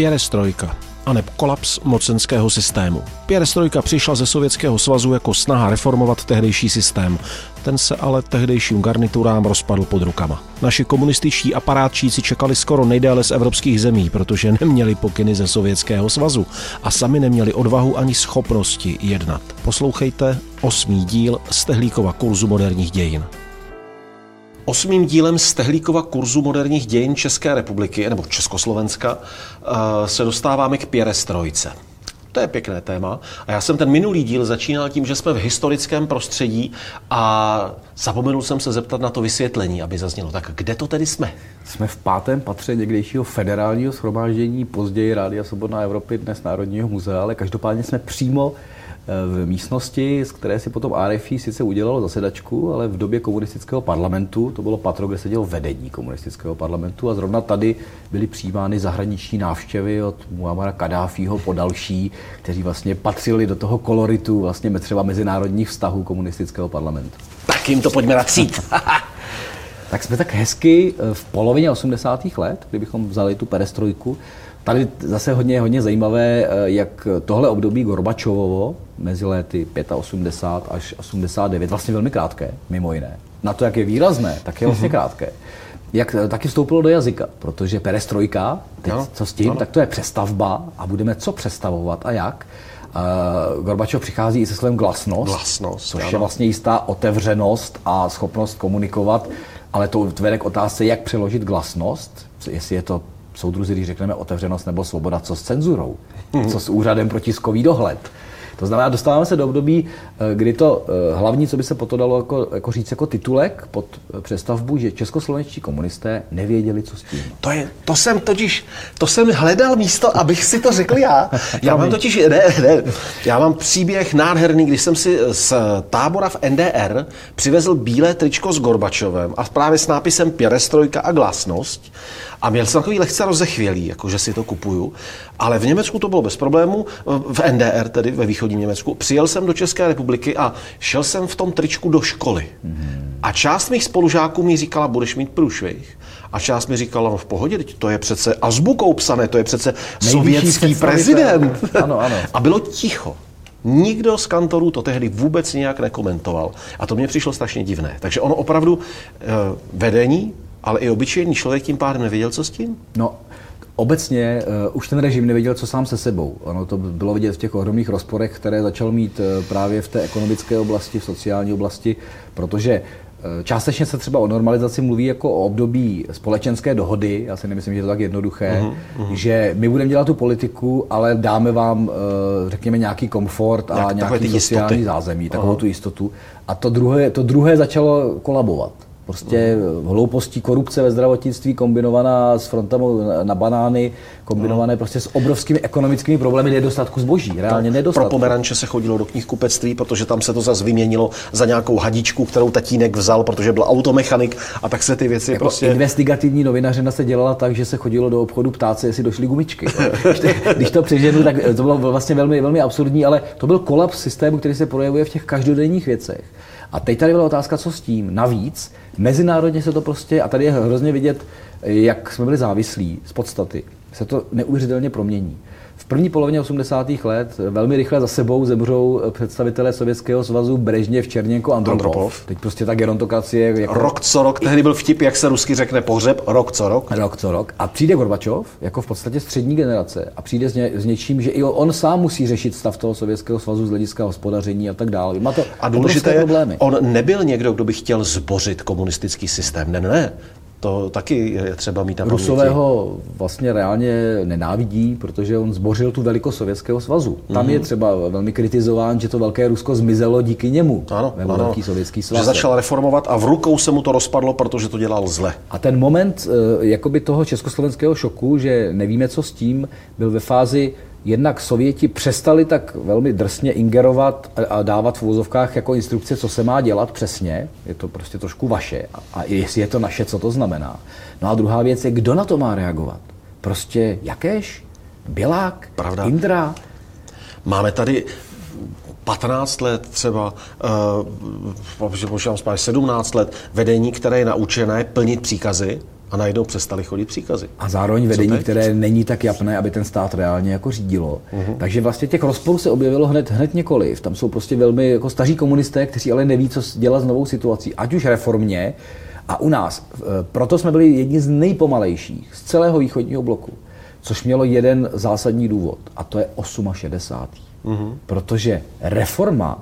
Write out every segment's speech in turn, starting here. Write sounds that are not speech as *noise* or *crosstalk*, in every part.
Pěrestrojka a neb kolaps mocenského systému. Pěrestrojka přišla ze Sovětského svazu jako snaha reformovat tehdejší systém. Ten se ale tehdejším garniturám rozpadl pod rukama. Naši komunističtí aparátčíci čekali skoro nejdéle z evropských zemí, protože neměli pokyny ze Sovětského svazu a sami neměli odvahu ani schopnosti jednat. Poslouchejte osmý díl z Tehlíkova kurzu moderních dějin. Osmým dílem z Tehlíkova kurzu moderních dějin České republiky, nebo Československa, eh, se dostáváme k pěrestrojce. To je pěkné téma. A já jsem ten minulý díl začínal tím, že jsme v historickém prostředí a zapomenul jsem se zeptat na to vysvětlení, aby zaznělo. Tak kde to tedy jsme? Jsme v pátém patře někdejšího federálního schromáždění, později Rádia Svobodná Evropy, dnes Národního muzea, ale každopádně jsme přímo v místnosti, z které si potom RFI sice udělalo zasedačku, ale v době komunistického parlamentu, to bylo patro, kde sedělo vedení komunistického parlamentu a zrovna tady byly přijímány zahraniční návštěvy od Muamara Kadáfího po další, kteří vlastně patřili do toho koloritu vlastně třeba mezinárodních vztahů komunistického parlamentu. Tak jim to pojďme natřít. *laughs* tak jsme tak hezky v polovině 80. let, kdybychom vzali tu perestrojku, Tady zase hodně, hodně zajímavé, eh, jak tohle období Gorbačovovo mezi léty 85 až 89, vlastně velmi krátké, mimo jiné. Na to, jak je výrazné, tak je vlastně mhm. krátké. Jak eh, taky vstoupilo do jazyka, protože perestrojka, teď no, co s tím, no. tak to je přestavba a budeme co přestavovat a jak. Uh, Gorbačov přichází i se slovem glasnost, glasnost což ano. je vlastně jistá otevřenost a schopnost komunikovat, ale to vede k otázce, jak přeložit glasnost, jestli je to soudruzi, když řekneme otevřenost nebo svoboda, co s cenzurou, co s úřadem pro tiskový dohled. To znamená, dostáváme se do období, eh, kdy to eh, hlavní, co by se potom dalo jako, jako říct jako titulek pod eh, přestavbu, že českoslovenští komunisté nevěděli, co s tím. To, je, to jsem totiž, to jsem hledal místo, abych si to řekl já. *laughs* Já mám totiž, ne, ne, já mám příběh nádherný, když jsem si z tábora v NDR přivezl bílé tričko s Gorbačovem a právě s nápisem Pěrestrojka a glasnost a měl jsem takový lehce rozechvělý, jako že si to kupuju. Ale v Německu to bylo bez problému, v NDR, tedy ve východním Německu. Přijel jsem do České republiky a šel jsem v tom tričku do školy. A část mých spolužáků mi říkala, budeš mít průšvih. A část mi říkala, no v pohodě, to je přece azbukou psané, to je přece sovětský prezident. *laughs* Ano, ano. A bylo ticho. Nikdo z kantorů to tehdy vůbec nějak nekomentoval. A to mě přišlo strašně divné. Takže ono opravdu eh, vedení ale i obyčejný člověk tím pádem nevěděl, co s tím? No, Obecně uh, už ten režim nevěděl, co sám se sebou. Ono to bylo vidět v těch ohromných rozporech, které začal mít uh, právě v té ekonomické oblasti, v sociální oblasti, protože uh, částečně se třeba o normalizaci mluví jako o období společenské dohody. Já si nemyslím, že je to tak jednoduché, uh-huh, uh-huh. že my budeme dělat tu politiku, ale dáme vám, uh, řekněme, nějaký komfort a Jak, nějaký sociální jistoty. zázemí, takovou uh-huh. tu jistotu. A to druhé, to druhé začalo kolabovat. Prostě hloupostí korupce ve zdravotnictví kombinovaná s frontami na banány, kombinované prostě s obrovskými ekonomickými problémy nedostatku zboží, reálně nedostatku. Pro pomeranče se chodilo do knihkupectví, protože tam se to zase vyměnilo za nějakou hadičku, kterou tatínek vzal, protože byl automechanik a tak se ty věci jako prostě... Investigativní novinařina se dělala tak, že se chodilo do obchodu ptát se, jestli došly gumičky. Když to přeženu, tak to bylo vlastně velmi, velmi absurdní, ale to byl kolaps systému, který se projevuje v těch každodenních věcech. A teď tady byla otázka, co s tím. Navíc, mezinárodně se to prostě, a tady je hrozně vidět, jak jsme byli závislí z podstaty, se to neuvěřitelně promění. V první polovině 80. let velmi rychle za sebou zemřou představitelé Sovětského svazu Brežněv, Černěnko, Andropov. Andropov. Teď prostě ta gerontokracie... Jako... Rok co rok, tehdy byl vtip, jak se rusky řekne pohřeb, rok co rok. Rok co rok. A přijde Gorbačov, jako v podstatě střední generace, a přijde s, ně, s něčím, že i on sám musí řešit stav toho Sovětského svazu z hlediska hospodaření a tak dále. Má to a důležité je, problémy. on nebyl někdo, kdo by chtěl zbořit komunistický systém. Ne, ne. To taky je třeba mít na Rusové ho vlastně reálně nenávidí, protože on zbořil tu velikost Sovětského svazu. Tam mm-hmm. je třeba velmi kritizován, že to velké Rusko zmizelo díky němu. Ano, ano. velký sovětský svaz. Že začal reformovat a v rukou se mu to rozpadlo, protože to dělal zle. A ten moment eh, jakoby toho československého šoku, že nevíme, co s tím, byl ve fázi jednak Sověti přestali tak velmi drsně ingerovat a dávat v úzovkách jako instrukce, co se má dělat přesně. Je to prostě trošku vaše. A jestli je to naše, co to znamená. No a druhá věc je, kdo na to má reagovat. Prostě Jakéž? Bělák? Pravda. Indra? Máme tady 15 let třeba, uh, možná 17 let vedení, které je naučené plnit příkazy, a najednou přestali chodit příkazy. A zároveň vedení, které není tak japné, aby ten stát reálně jako řídilo. Uh-huh. Takže vlastně těch rozporů se objevilo hned, hned několik. Tam jsou prostě velmi jako staří komunisté, kteří ale neví, co dělat s novou situací. Ať už reformně, a u nás. Eh, proto jsme byli jedni z nejpomalejších z celého východního bloku. Což mělo jeden zásadní důvod, a to je 68. Uh-huh. Protože reforma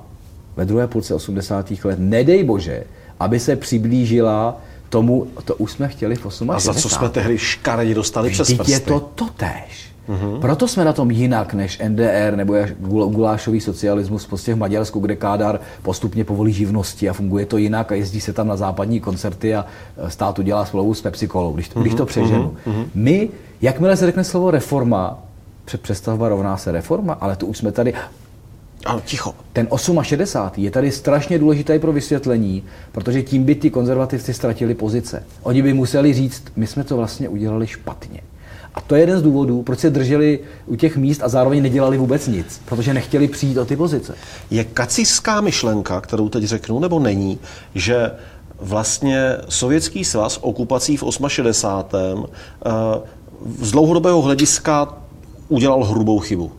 ve druhé půlce 80. let, nedej bože, aby se přiblížila tomu, to už jsme chtěli v 68. A za co jsme tehdy škaredě dostali přes prsty. je to totéž. Mm-hmm. Proto jsme na tom jinak než NDR nebo gulášový socialismus prostě v Maďarsku, kde Kádar postupně povolí živnosti a funguje to jinak a jezdí se tam na západní koncerty a e, státu dělá smlouvu s Pepsi Colou, když, mm-hmm. když to přeženu. Mm-hmm. My, jakmile se řekne slovo reforma, přestavba rovná se reforma, ale to už jsme tady, ano, ticho. Ten 68 je tady strašně důležitý pro vysvětlení, protože tím by ty konzervativci ztratili pozice. Oni by museli říct, my jsme to vlastně udělali špatně. A to je jeden z důvodů, proč se drželi u těch míst a zároveň nedělali vůbec nic, protože nechtěli přijít o ty pozice. Je kaciská myšlenka, kterou teď řeknu, nebo není, že vlastně Sovětský svaz okupací v 68. Eh, z dlouhodobého hlediska udělal hrubou chybu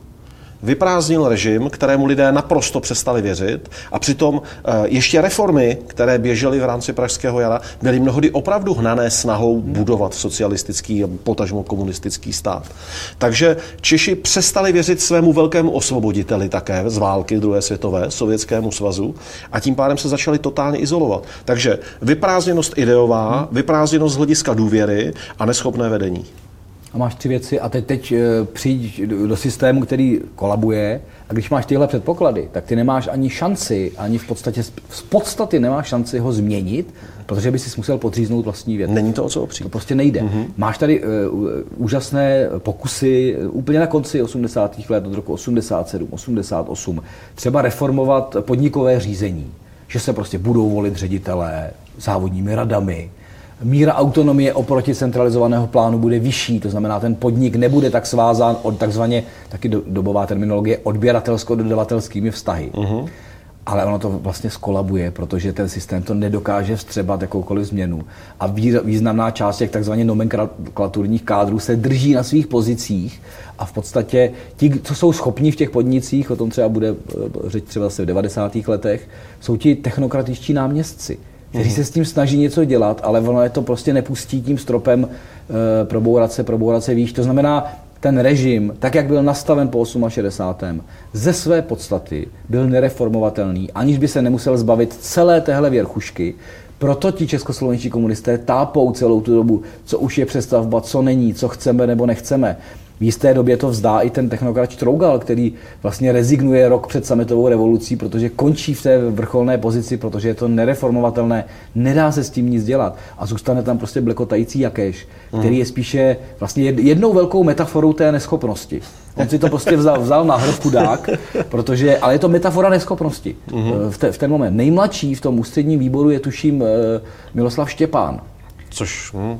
vyprázdnil režim, kterému lidé naprosto přestali věřit a přitom eh, ještě reformy, které běžely v rámci Pražského jara, byly mnohdy opravdu hnané snahou budovat socialistický a potažmo komunistický stát. Takže Češi přestali věřit svému velkému osvoboditeli také z války druhé světové, Sovětskému svazu, a tím pádem se začali totálně izolovat. Takže vyprázdněnost ideová, vyprázdněnost z hlediska důvěry a neschopné vedení a máš tři věci a teď, teď eh, přijď do systému, který kolabuje a když máš tyhle předpoklady, tak ty nemáš ani šanci, ani v podstatě, z podstaty nemáš šanci ho změnit, protože by si musel podříznout vlastní věc. Není to o co opřít. To prostě nejde. Mm-hmm. Máš tady uh, úžasné pokusy úplně na konci 80. let, od roku 87, 88, třeba reformovat podnikové řízení, že se prostě budou volit ředitelé závodními radami, míra autonomie oproti centralizovaného plánu bude vyšší, to znamená, ten podnik nebude tak svázán od takzvaně, taky dobová terminologie, odběratelsko-dodavatelskými vztahy. Uh-huh. Ale ono to vlastně skolabuje, protože ten systém to nedokáže vstřebat jakoukoliv změnu. A významná část těch takzvaně nomenklaturních kádrů se drží na svých pozicích a v podstatě ti, co jsou schopní v těch podnicích, o tom třeba bude eh, řeč třeba zase v 90. letech, jsou ti technokratičtí náměstci kteří se s tím snaží něco dělat, ale ono je to prostě nepustí tím stropem e, probourat se, probourat se výš. To znamená, ten režim, tak jak byl nastaven po 68. ze své podstaty byl nereformovatelný, aniž by se nemusel zbavit celé téhle věrchušky, proto ti českoslovenští komunisté tápou celou tu dobu, co už je přestavba, co není, co chceme nebo nechceme. V jisté době to vzdá i ten technokrat Štrougal, který vlastně rezignuje rok před sametovou revolucí, protože končí v té vrcholné pozici, protože je to nereformovatelné, nedá se s tím nic dělat a zůstane tam prostě blekotající jakéž, který je spíše vlastně jednou velkou metaforou té neschopnosti. On si to prostě vzal, vzal na hrb chudák, protože, ale je to metafora neschopnosti v, te, v ten moment. Nejmladší v tom ústředním výboru je tuším eh, Miloslav Štěpán. Což hm,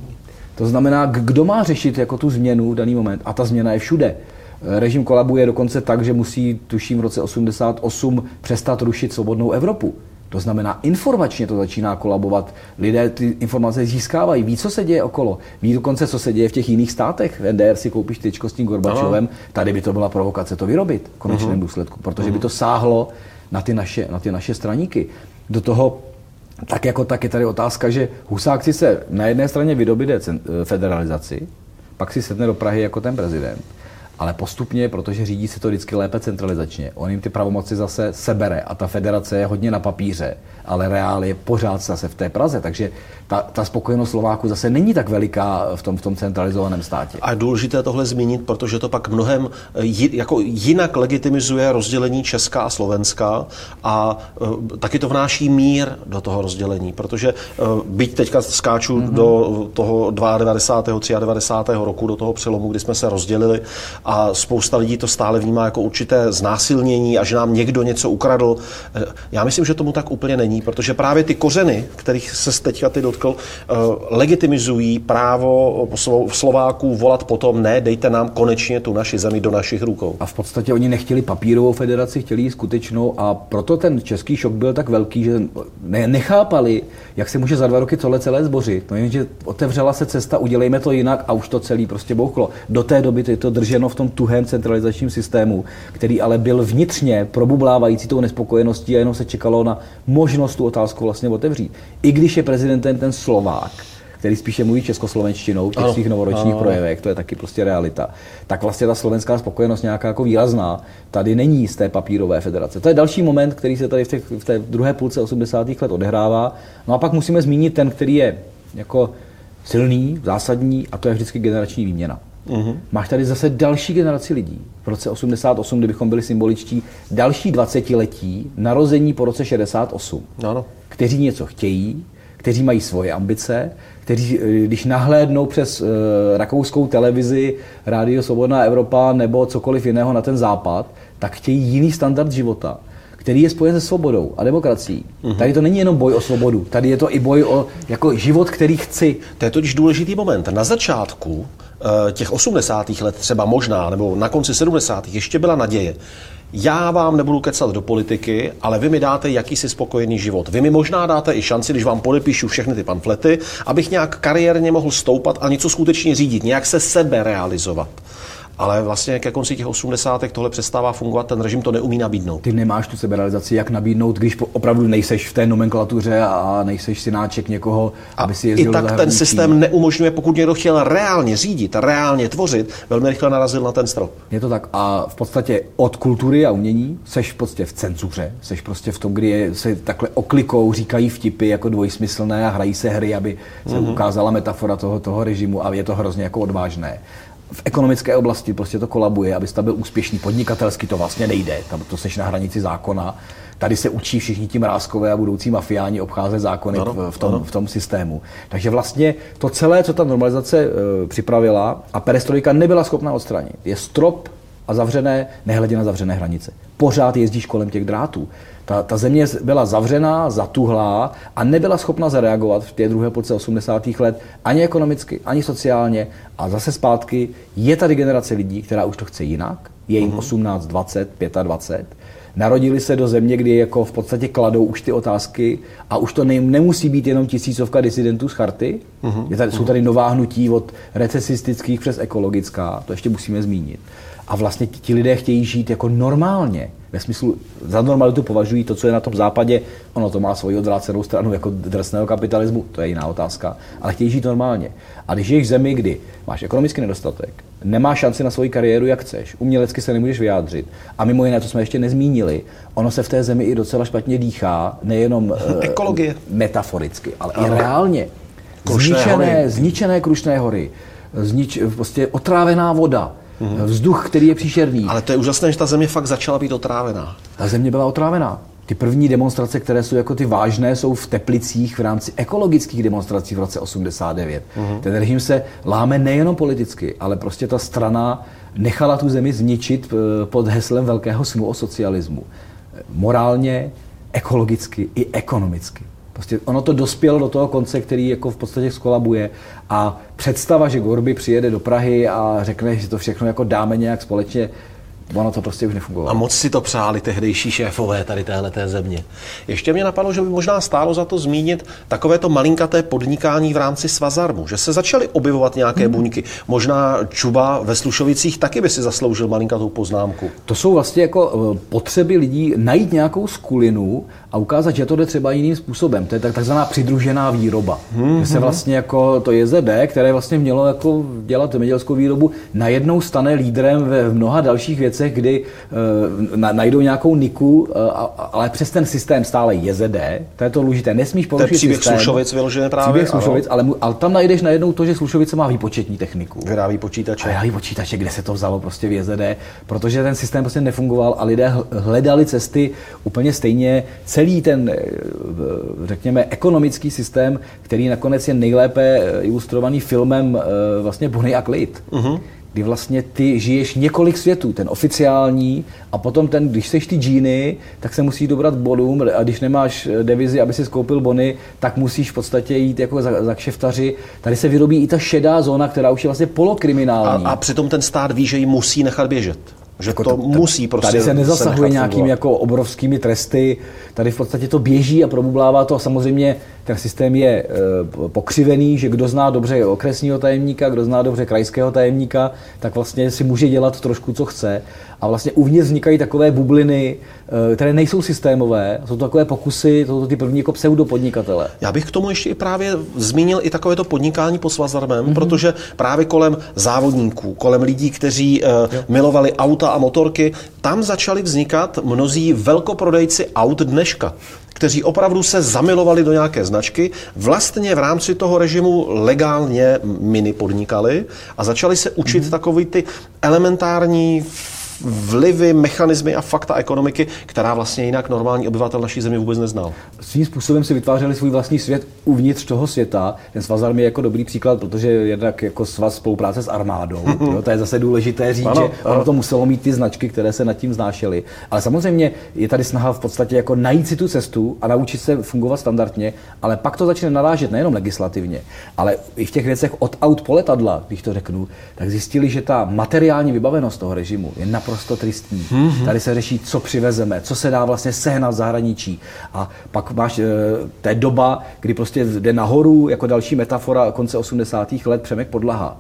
to znamená, kdo má řešit jako tu změnu v daný moment? A ta změna je všude. Režim kolabuje dokonce tak, že musí, tuším, v roce 88 přestat rušit svobodnou Evropu. To znamená, informačně to začíná kolabovat. Lidé ty informace získávají, ví, co se děje okolo. Ví dokonce, co se děje v těch jiných státech. V NDR si koupíš tyčko s tím Gorbačovem, tady by to byla provokace to vyrobit v konečném uh-huh. důsledku, protože uh-huh. by to sáhlo na ty naše, na ty naše straníky. Do toho tak jako tak je tady otázka, že Husák si se na jedné straně vydobíde federalizaci, pak si sedne do Prahy jako ten prezident, ale postupně, protože řídí se to vždycky lépe centralizačně, on jim ty pravomoci zase sebere a ta federace je hodně na papíře, ale reál je pořád zase v té Praze, takže ta, ta spokojenost Slováků zase není tak veliká v tom, v tom centralizovaném státě. A je důležité tohle zmínit, protože to pak mnohem jako jinak legitimizuje rozdělení Česka a Slovenska a uh, taky to vnáší mír do toho rozdělení, protože uh, byť teďka skáču mm-hmm. do toho 92. 93. roku, do toho přelomu, kdy jsme se rozdělili a spousta lidí to stále vnímá jako určité znásilnění a že nám někdo něco ukradl. Eh, já myslím, že tomu tak úplně není, protože právě ty kořeny, kterých se teďka ty dotkl, eh, legitimizují právo Slováků volat potom, ne, dejte nám konečně tu naši zemi do našich rukou. A v podstatě oni nechtěli papírovou federaci, chtěli ji skutečnou a proto ten český šok byl tak velký, že ne, nechápali, jak se může za dva roky tohle celé zbořit. No jenže otevřela se cesta, udělejme to jinak a už to celý prostě bouchlo. Do té doby je to drženo v tom tuhém centralizačním systému, který ale byl vnitřně probublávající tou nespokojeností a jenom se čekalo na možnost tu otázku vlastně otevřít. I když je prezidentem ten Slovák, který spíše mluví českoslovenštinou v těch svých novoročních ano. projevech, to je taky prostě realita, tak vlastně ta slovenská spokojenost nějaká jako výrazná tady není z té papírové federace. To je další moment, který se tady v, těch, v té druhé půlce 80. let odehrává. No a pak musíme zmínit ten, který je jako silný, zásadní, a to je vždycky generační výměna. Uh-huh. Máš tady zase další generaci lidí. V roce 88, kdybychom byli symboličtí, další 20 letí narození po roce 68, ano. kteří něco chtějí, kteří mají svoje ambice, kteří, eh, když nahlédnou přes uh, rakouskou televizi, Rádio Svobodná Evropa nebo cokoliv jiného na ten západ, tak chtějí jiný standard života který je spojen se svobodou a demokracií. Uh-huh. Tady to není jenom boj o svobodu, tady je to i boj o jako život, který chci. To je totiž důležitý moment. Na začátku těch 80. let třeba možná, nebo na konci 70. ještě byla naděje, já vám nebudu kecat do politiky, ale vy mi dáte jakýsi spokojený život. Vy mi možná dáte i šanci, když vám podepíšu všechny ty pamflety, abych nějak kariérně mohl stoupat a něco skutečně řídit, nějak se sebe realizovat ale vlastně ke konci těch 80. tohle přestává fungovat, ten režim to neumí nabídnout. Ty nemáš tu seberealizaci, jak nabídnout, když opravdu nejseš v té nomenklatuře a nejseš synáček někoho, a aby si jezdil I tak ten systém neumožňuje, pokud někdo chtěl reálně řídit, reálně tvořit, velmi rychle narazil na ten strop. Je to tak. A v podstatě od kultury a umění seš prostě v cenzuře, seš prostě v tom, kdy se takhle oklikou říkají vtipy jako dvojsmyslné a hrají se hry, aby se mm-hmm. ukázala metafora toho, toho režimu a je to hrozně jako odvážné v ekonomické oblasti prostě to kolabuje, abyste byl úspěšný podnikatelsky, to vlastně nejde, tam to seš na hranici zákona. Tady se učí všichni ti mrázkové a budoucí mafiáni obcházet zákony ano, v, v, tom, v tom systému. Takže vlastně to celé, co ta normalizace e, připravila a perestrojka nebyla schopna odstranit, je strop a zavřené, nehledě na zavřené hranice. Pořád jezdíš kolem těch drátů. Ta, ta země byla zavřená, zatuhlá a nebyla schopna zareagovat v té druhé půlce 80. let ani ekonomicky, ani sociálně. A zase zpátky je tady generace lidí, která už to chce jinak. Je jim 18, 20, 25. Narodili se do země, kdy jako v podstatě kladou už ty otázky a už to ne, nemusí být jenom tisícovka disidentů z charty. Uh-huh. Je tady, jsou tady nová hnutí od recesistických přes ekologická, to ještě musíme zmínit. A vlastně ti lidé chtějí žít jako normálně. Ve smyslu, za normalitu považují to, co je na tom západě, ono to má svoji odvrácenou stranu jako drsného kapitalismu, to je jiná otázka, ale chtějí žít normálně. A když žiješ v zemi, kdy máš ekonomický nedostatek, nemáš šanci na svoji kariéru, jak chceš, umělecky se nemůžeš vyjádřit, a mimo jiné, to jsme ještě nezmínili, ono se v té zemi i docela špatně dýchá, nejenom *laughs* eh, Ekologie. metaforicky, ale ano. i reálně. zničené, hory. zničené krušné hory, znič, prostě otrávená voda, mm-hmm. vzduch, který je příšerný. Ale to je úžasné, že ta země fakt začala být otrávená. Ta země byla otrávená. Ty první demonstrace, které jsou jako ty vážné, jsou v Teplicích v rámci ekologických demonstrací v roce 89. Mm-hmm. Ten režim se láme nejenom politicky, ale prostě ta strana nechala tu zemi zničit eh, pod heslem velkého snu o socialismu. Morálně, ekologicky i ekonomicky. Prostě ono to dospělo do toho konce, který jako v podstatě skolabuje a představa, že Gorby přijede do Prahy a řekne, že to všechno jako dáme nějak společně, ono to prostě už nefungovalo. A moc si to přáli tehdejší šéfové tady téhle té země. Ještě mě napadlo, že by možná stálo za to zmínit takovéto malinkaté podnikání v rámci Svazarmu, že se začaly objevovat nějaké hmm. buňky. Možná Čuba ve Slušovicích taky by si zasloužil malinkatou poznámku. To jsou vlastně jako eh, potřeby lidí najít nějakou skulinu a ukázat, že to jde třeba jiným způsobem. To je tak, takzvaná přidružená výroba. Hmm. Že se vlastně jako to JZD, které vlastně mělo jako dělat zemědělskou výrobu, najednou stane lídrem ve mnoha dalších věcech, kdy uh, na, najdou nějakou niku, uh, ale přes ten systém stále JZD, to je to důležité, nesmíš porušit to je příběh systém. Slušovic vyložené právě. Příběh Slušovic, ale, ale, tam najdeš najednou to, že Slušovice má výpočetní techniku. Vyrábí počítače. A vyrábí počítače, kde se to vzalo prostě v JZD, protože ten systém prostě nefungoval a lidé hledali cesty úplně stejně celý ten, eh, řekněme, ekonomický systém, který nakonec je nejlépe eh, ilustrovaný filmem eh, vlastně Bonnie a Clyde. Uh-huh. kdy vlastně ty žiješ několik světů, ten oficiální a potom ten, když seš ty džíny, tak se musíš dobrat bodům a když nemáš devizi, aby si skoupil bony, tak musíš v podstatě jít jako za, za kšeftaři. Tady se vyrobí i ta šedá zóna, která už je vlastně polokriminální. A, a přitom ten stát ví, že ji musí nechat běžet. Že jako to musí prostě Tady se nezasahuje se nějakými jako obrovskými tresty, tady v podstatě to běží a probublává to a samozřejmě ten systém je e, pokřivený, že kdo zná dobře okresního tajemníka, kdo zná dobře krajského tajemníka, tak vlastně si může dělat trošku, co chce. A vlastně uvnitř vznikají takové bubliny, e, které nejsou systémové, jsou to takové pokusy, to jsou to ty první jako pseudopodnikatele. Já bych k tomu ještě i právě zmínil i takovéto podnikání pod svazarmem, mm-hmm. protože právě kolem závodníků, kolem lidí, kteří e, milovali auta a motorky, tam začaly vznikat mnozí velkoprodejci aut dneška kteří opravdu se zamilovali do nějaké značky, vlastně v rámci toho režimu legálně mini podnikali a začali se učit mm-hmm. takový ty elementární vlivy, mechanismy a fakta ekonomiky, která vlastně jinak normální obyvatel naší země vůbec neznal. Svým způsobem si vytvářeli svůj vlastní svět uvnitř toho světa. Ten svaz je jako dobrý příklad, protože jednak jako svaz spolupráce s armádou. *laughs* jo, to je zase důležité říct, ano, že ano. ono to muselo mít ty značky, které se nad tím znášely. Ale samozřejmě je tady snaha v podstatě jako najít si tu cestu a naučit se fungovat standardně, ale pak to začne narážet nejenom legislativně, ale i v těch věcech od aut po letadla, když to řeknu, tak zjistili, že ta materiální vybavenost toho režimu je naprosto naprosto tristní. Mm-hmm. Tady se řeší, co přivezeme, co se dá vlastně sehnat v zahraničí. A pak máš e, té doba, kdy prostě jde nahoru, jako další metafora konce 80. let Přemek Podlaha.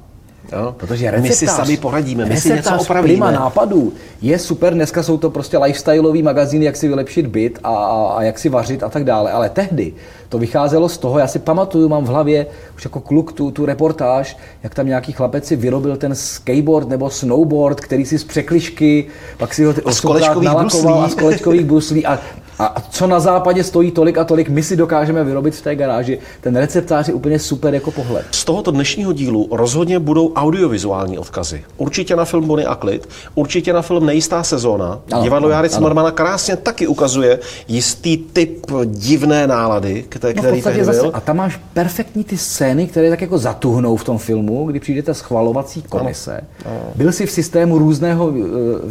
Jo? Protože my si sami poradíme, my si něco opravíme. Prima nápadů je super, dneska jsou to prostě lifestyleový magazíny, jak si vylepšit byt a, a, a jak si vařit a tak dále. Ale tehdy to vycházelo z toho, já si pamatuju, mám v hlavě už jako kluk tu, tu reportáž, jak tam nějaký chlapec si vyrobil ten skateboard nebo snowboard, který si z překlišky, pak si ho a z nalakoval a z kolečkových bruslí a a co na západě stojí tolik a tolik, my si dokážeme vyrobit v té garáži. Ten receptář je úplně super jako pohled. Z tohoto dnešního dílu rozhodně budou audiovizuální odkazy. Určitě na film Bonnie a Klid, určitě na film Nejistá sezóna. Ano, Divadlo Jary Cimrmana krásně taky ukazuje jistý typ divné nálady, který, no, který tehdy zase, byl. A tam máš perfektní ty scény, které tak jako zatuhnou v tom filmu, kdy přijdete schvalovací komise. Ano. Ano. Byl si v systému různého uh,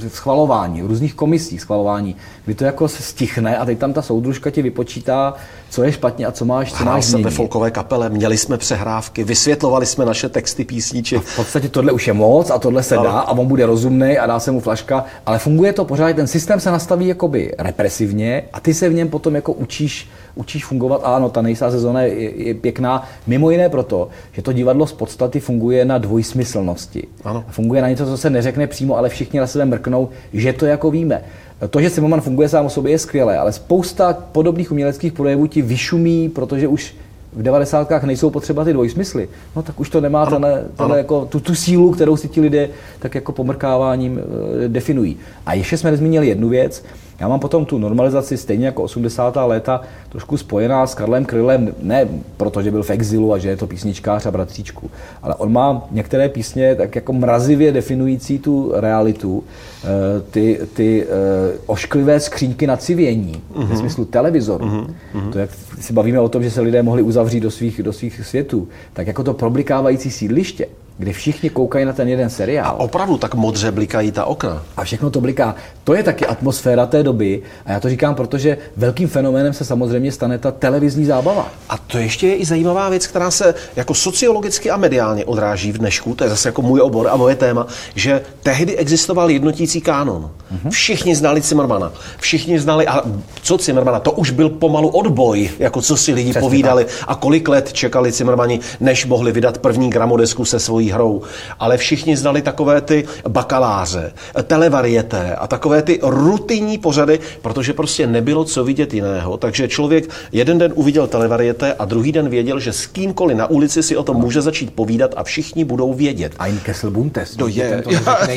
schvalování, různých komisí schvalování, kdy to jako se stichne a teď tam ta soudružka ti vypočítá, co je špatně a co máš, co máš ve folkové kapele, měli jsme přehrávky, vysvětlovali jsme naše texty písniček. v podstatě tohle už je moc a tohle se dá a on bude rozumný a dá se mu flaška, ale funguje to pořád, ten systém se nastaví jakoby represivně a ty se v něm potom jako učíš, učíš fungovat. A ano, ta nejistá sezóna je, je pěkná, mimo jiné proto, že to divadlo z podstaty funguje na dvojsmyslnosti. Ano. Funguje na něco, co se neřekne přímo, ale všichni na sebe mrknou, že to jako víme. To, že Zimmerman funguje sám o sobě, je skvělé, ale spousta podobných uměleckých projevů ti vyšumí, protože už v devadesátkách nejsou potřeba ty dvojsmysly, no tak už to nemá ano, tenhle, tenhle jako tu, tu sílu, kterou si ti lidé tak jako pomrkáváním e, definují. A ještě jsme nezmínili jednu věc, já mám potom tu normalizaci stejně jako 80. léta trošku spojená s Karlem Krylem, ne proto, že byl v exilu a že je to písničkář a bratříčku, ale on má některé písně tak jako mrazivě definující tu realitu, eh, ty, ty eh, ošklivé skřínky na civění, uh-huh. v mhm. smyslu televizoru. Uh-huh. To, jak si bavíme o tom, že se lidé mohli uzavřít do svých, do svých světů, tak jako to problikávající sídliště, kde všichni koukají na ten jeden seriál. A opravdu tak modře blikají ta okna. A všechno to bliká. To je taky atmosféra té doby. A já to říkám, protože velkým fenoménem se samozřejmě stane ta televizní zábava. A to ještě je i zajímavá věc, která se jako sociologicky a mediálně odráží v dnešku, to je zase jako můj obor a moje téma, že tehdy existoval jednotící kánon. Mm-hmm. Všichni znali Zimmermana, všichni znali, a co Zimmermana, to už byl pomalu odboj, jako co si lidi Přesně povídali tak. a kolik let čekali Zimmermani, než mohli vydat první gramodesku se svojí hrou. Ale všichni znali takové ty bakaláře, televarieté a takové ty rutinní pořady, protože prostě nebylo co vidět jiného. Takže člověk jeden den uviděl televarieté a druhý den věděl, že s kýmkoliv na ulici si o tom může začít povídat a všichni budou vědět. Ein Kessel Buntes. To je. To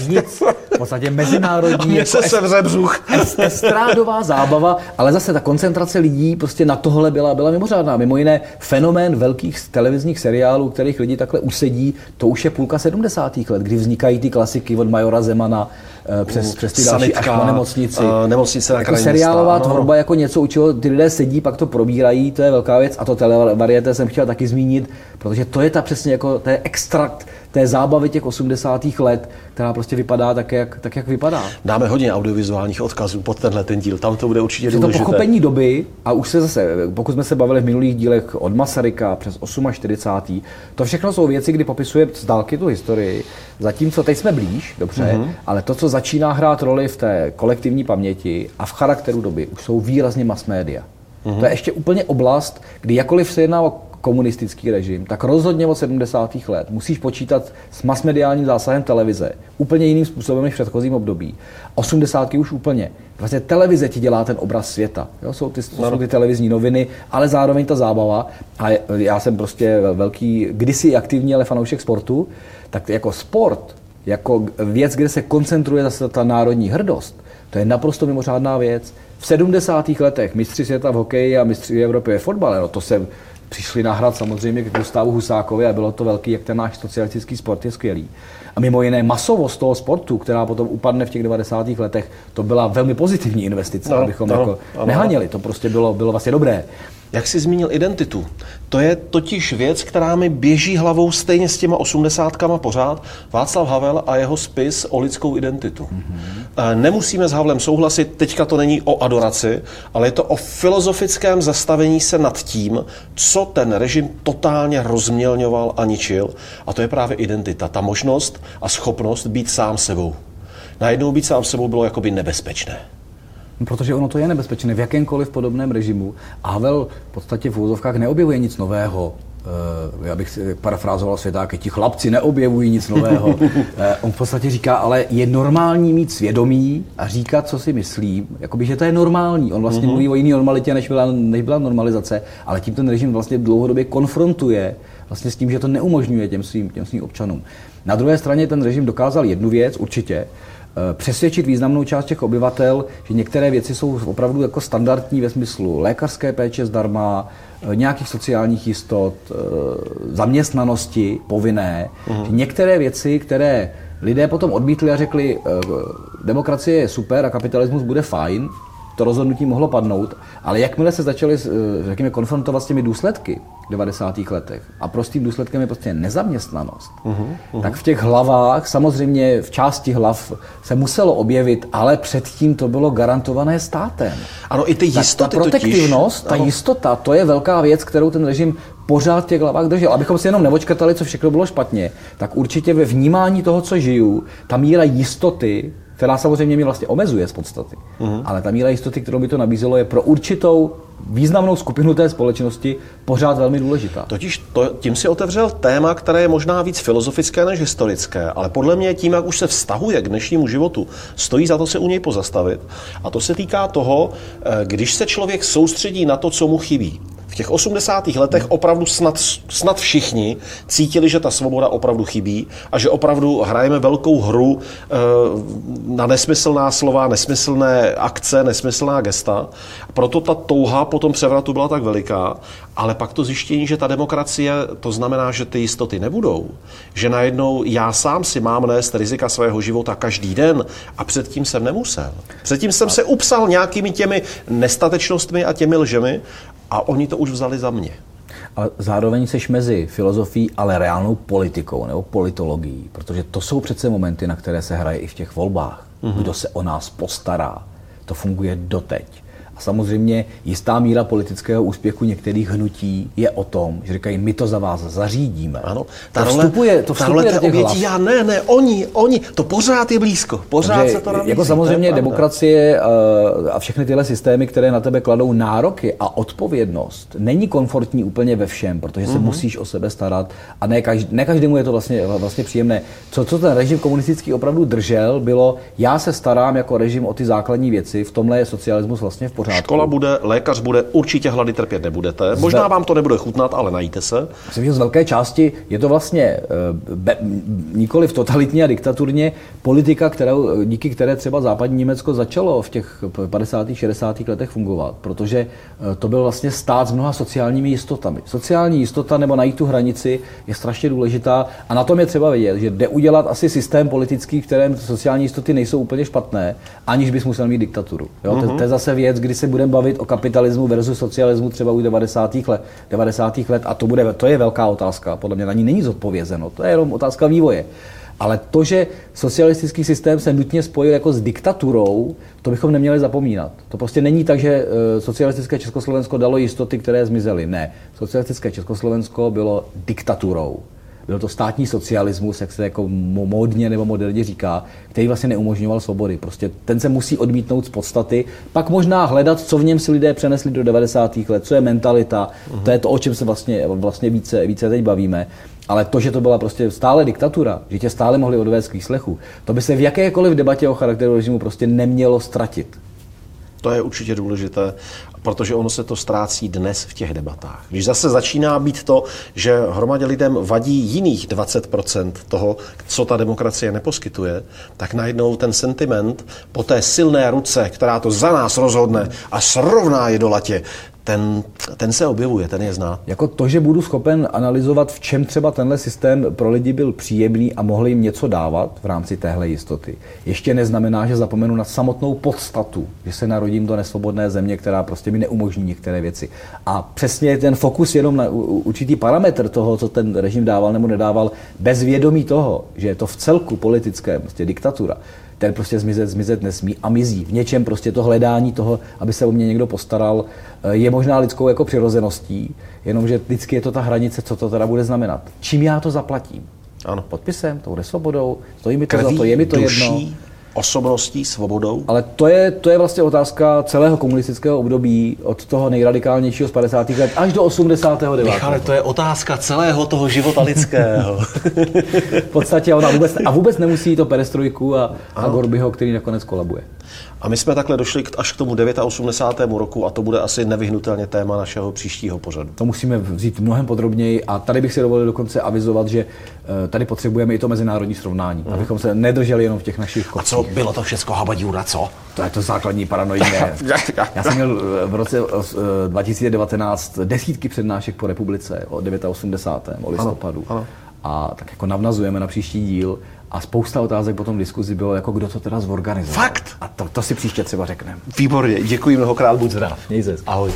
nic. V podstatě mezinárodní. Jako se sevře břuch. Estrádová zábava, ale zase ta koncentrace lidí prostě na tohle byla, byla mimořádná. Mimo jiné fenomén velkých televizních seriálů, kterých lidi takhle usedí, to už je půlka 70. let, kdy vznikají ty klasiky od Majora Zemana eh, přes, přes ty další až po nemocnici. Uh, nemocnice na jako seriálová no. tvorba jako něco, u čeho ty lidé sedí, pak to probírají, to je velká věc. A to televarieté jsem chtěl taky zmínit, protože to je ta přesně jako, to je extrakt té zábavy těch 80. let, která prostě vypadá tak, jak, tak, jak vypadá. Dáme hodně audiovizuálních odkazů pod tenhle ten díl, tam to bude určitě je důležité. to pochopení doby, a už se zase, pokud jsme se bavili v minulých dílech od Masaryka přes 48. To všechno jsou věci, kdy popisuje z dálky tu historii, zatímco teď jsme blíž, dobře, mm-hmm. ale to, co začíná hrát roli v té kolektivní paměti a v charakteru doby, už jsou výrazně mass media. Mm-hmm. To je ještě úplně oblast, kdy jakkoliv se jedná o komunistický režim, tak rozhodně od 70. let musíš počítat s masmediálním zásahem televize úplně jiným způsobem než v předchozím období. 80. už úplně. Vlastně televize ti dělá ten obraz světa. Jo? Jsou, ty, jsou ty televizní noviny, ale zároveň ta zábava. A já jsem prostě velký, kdysi aktivní, ale fanoušek sportu, tak jako sport, jako věc, kde se koncentruje zase ta národní hrdost, to je naprosto mimořádná věc. V 70. letech mistři světa v hokeji a mistři Evropy ve fotbale, no to se přišli nahrát samozřejmě k Gustavu Husákovi a bylo to velký, jak ten náš socialistický sport je skvělý. A mimo jiné masovost toho sportu, která potom upadne v těch 90. letech, to byla velmi pozitivní investice, no, abychom no, jako no, nehanili. To prostě bylo, bylo vlastně dobré. Jak jsi zmínil identitu, to je totiž věc, která mi běží hlavou stejně s těma osmdesátkama pořád. Václav Havel a jeho spis o lidskou identitu. Mm-hmm. Nemusíme s Havlem souhlasit, teďka to není o adoraci, ale je to o filozofickém zastavení se nad tím, co ten režim totálně rozmělňoval a ničil. A to je právě identita, ta možnost a schopnost být sám sebou. Najednou být sám sebou bylo jakoby nebezpečné. No, protože ono to je nebezpečné v jakémkoliv podobném režimu. Havel v podstatě v úzovkách neobjevuje nic nového. Uh, já bych parafrázoval světáky, ti chlapci neobjevují nic nového. uh, *laughs* on v podstatě říká, ale je normální mít svědomí a říkat, co si myslím, jakoby, že to je normální. On vlastně mm-hmm. mluví o jiné normalitě, než byla, než byla normalizace, ale tím ten režim vlastně dlouhodobě konfrontuje vlastně s tím, že to neumožňuje těm svým, těm svým občanům. Na druhé straně ten režim dokázal jednu věc určitě, Eh, přesvědčit významnou část těch obyvatel, že některé věci jsou opravdu jako standardní ve smyslu lékařské péče zdarma, eh, nějakých sociálních jistot, eh, zaměstnanosti povinné. Uh-huh. Že některé věci, které lidé potom odmítli a řekli, demokracie je super a kapitalismus bude fajn, to rozhodnutí mohlo padnout, ale jakmile se začali, řekněme, konfrontovat s těmi důsledky 90. letech a prostým důsledkem je prostě nezaměstnanost, uh-huh, uh-huh. tak v těch hlavách, samozřejmě v části hlav se muselo objevit, ale předtím to bylo garantované státem. Ano, i ty jistoty ta, ta protektivnost, totiž, ta jistota, to je velká věc, kterou ten režim pořád v těch hlavách držel. Abychom si jenom neočkatali, co všechno bylo špatně, tak určitě ve vnímání toho, co žiju, ta míra jistoty která samozřejmě mě vlastně omezuje z podstaty. Uh-huh. Ale ta míra jistoty, kterou by to nabízelo, je pro určitou významnou skupinu té společnosti pořád velmi důležitá. Totiž to, tím si otevřel téma, které je možná víc filozofické než historické, ale podle mě tím, jak už se vztahuje k dnešnímu životu, stojí za to se u něj pozastavit. A to se týká toho, eh, když se člověk soustředí na to, co mu chybí v těch 80. letech opravdu snad, snad všichni cítili, že ta svoboda opravdu chybí a že opravdu hrajeme velkou hru e, na nesmyslná slova, nesmyslné akce, nesmyslná gesta. Proto ta touha po tom převratu byla tak veliká, ale pak to zjištění, že ta demokracie, to znamená, že ty jistoty nebudou, že najednou já sám si mám nést rizika svého života každý den a předtím jsem nemusel. Předtím jsem se upsal nějakými těmi nestatečnostmi a těmi lžemi a oni to už vzali za mě. A zároveň seš mezi filozofií, ale reálnou politikou nebo politologií, protože to jsou přece momenty, na které se hraje i v těch volbách. Mm-hmm. Kdo se o nás postará. To funguje doteď samozřejmě jistá míra politického úspěchu některých hnutí je o tom, že říkají, my to za vás zařídíme. Ano, ta to vstupuje, to vstupuje ta role obětí, já ne, ne, oni, oni, to pořád je blízko, pořád Takže se to nabízí. Jako samozřejmě to demokracie eh, a všechny tyhle systémy, které na tebe kladou nároky a odpovědnost, není komfortní úplně ve všem, protože se mm-hmm. musíš o sebe starat a ne, každý, ne každému je to vlastně, vlastně příjemné. Co, co ten režim komunistický opravdu držel, bylo, já se starám jako režim o ty základní věci, v tomhle je socialismus vlastně v pořádku pořádku. Škola bude, lékař bude, určitě hlady trpět nebudete. Možná vám to nebude chutnat, ale najíte se. Myslím, že z velké části je to vlastně eh, be, nikoli v totalitně a diktaturně politika, kterou, díky které třeba západní Německo začalo v těch 50. 60. letech fungovat, protože eh, to byl vlastně stát s mnoha sociálními jistotami. Sociální jistota nebo najít tu hranici je strašně důležitá a na tom je třeba vědět, že jde udělat asi systém politický, v kterém sociální jistoty nejsou úplně špatné, aniž bys musel mít diktaturu. Jo? Mm-hmm. To, to je zase věc, kdy kdy se budeme bavit o kapitalismu versus socialismu třeba u 90. let, 90. let a to, bude, to je velká otázka, podle mě na ní není zodpovězeno, to je jenom otázka vývoje. Ale to, že socialistický systém se nutně spojil jako s diktaturou, to bychom neměli zapomínat. To prostě není tak, že eh, socialistické Československo dalo jistoty, které zmizely. Ne. Socialistické Československo bylo diktaturou. Byl to státní socialismus, jak se jako módně nebo moderně říká, který vlastně neumožňoval svobody. Prostě ten se musí odmítnout z podstaty, pak možná hledat, co v něm si lidé přenesli do 90. let, co je mentalita, uh-huh. to je to, o čem se vlastně, vlastně více, více teď bavíme. Ale to, že to byla prostě stále diktatura, že tě stále mohli odvést k výslechu, to by se v jakékoliv debatě o charakteru režimu prostě nemělo ztratit. To je určitě důležité, protože ono se to ztrácí dnes v těch debatách. Když zase začíná být to, že hromadě lidem vadí jiných 20% toho, co ta demokracie neposkytuje, tak najednou ten sentiment po té silné ruce, která to za nás rozhodne a srovná je do latě, ten, ten se objevuje, ten je znát. Jako to, že budu schopen analyzovat, v čem třeba tenhle systém pro lidi byl příjemný a mohl jim něco dávat v rámci téhle jistoty, ještě neznamená, že zapomenu na samotnou podstatu, že se narodím do nesvobodné země, která prostě mi neumožní některé věci. A přesně ten fokus jenom na určitý parametr toho, co ten režim dával nebo nedával, bez vědomí toho, že je to v celku politické, prostě diktatura, ten prostě zmizet, zmizet nesmí a mizí. V něčem prostě to hledání toho, aby se o mě někdo postaral, eh, je možná lidskou jako přirozeností, jenomže vždycky je to ta hranice, co to teda bude znamenat. Čím já to zaplatím? Ano. Podpisem, tou nesvobodou, stojí mi to Krví, za to, je mi to duší, jedno osobností, svobodou? Ale to je, to je vlastně otázka celého komunistického období, od toho nejradikálnějšího z 50. let až do 89. Michale, to je otázka celého toho života lidského. v podstatě ona vůbec, a vůbec nemusí to perestrojku a, a Gorbyho, který nakonec kolabuje. A my jsme takhle došli až k tomu 89. roku a to bude asi nevyhnutelně téma našeho příštího pořadu. To musíme vzít mnohem podrobněji a tady bych si dovolil dokonce avizovat, že eh, tady potřebujeme i to mezinárodní srovnání, mm. abychom se nedrželi jenom v těch našich kopcích. Bylo to všechno habadíura, co? To je to základní paranoidné. *laughs* Já jsem měl eh, v roce 2019 eh, desítky přednášek po republice o 89. o listopadu. Ano, ano. A tak jako navnazujeme na příští díl a spousta otázek po tom diskuzi bylo, jako kdo to teda zorganizoval. Fakt? A to, to si příště třeba řekneme. Výborně, děkuji mnohokrát, buď zdrav. Měj Ahoj.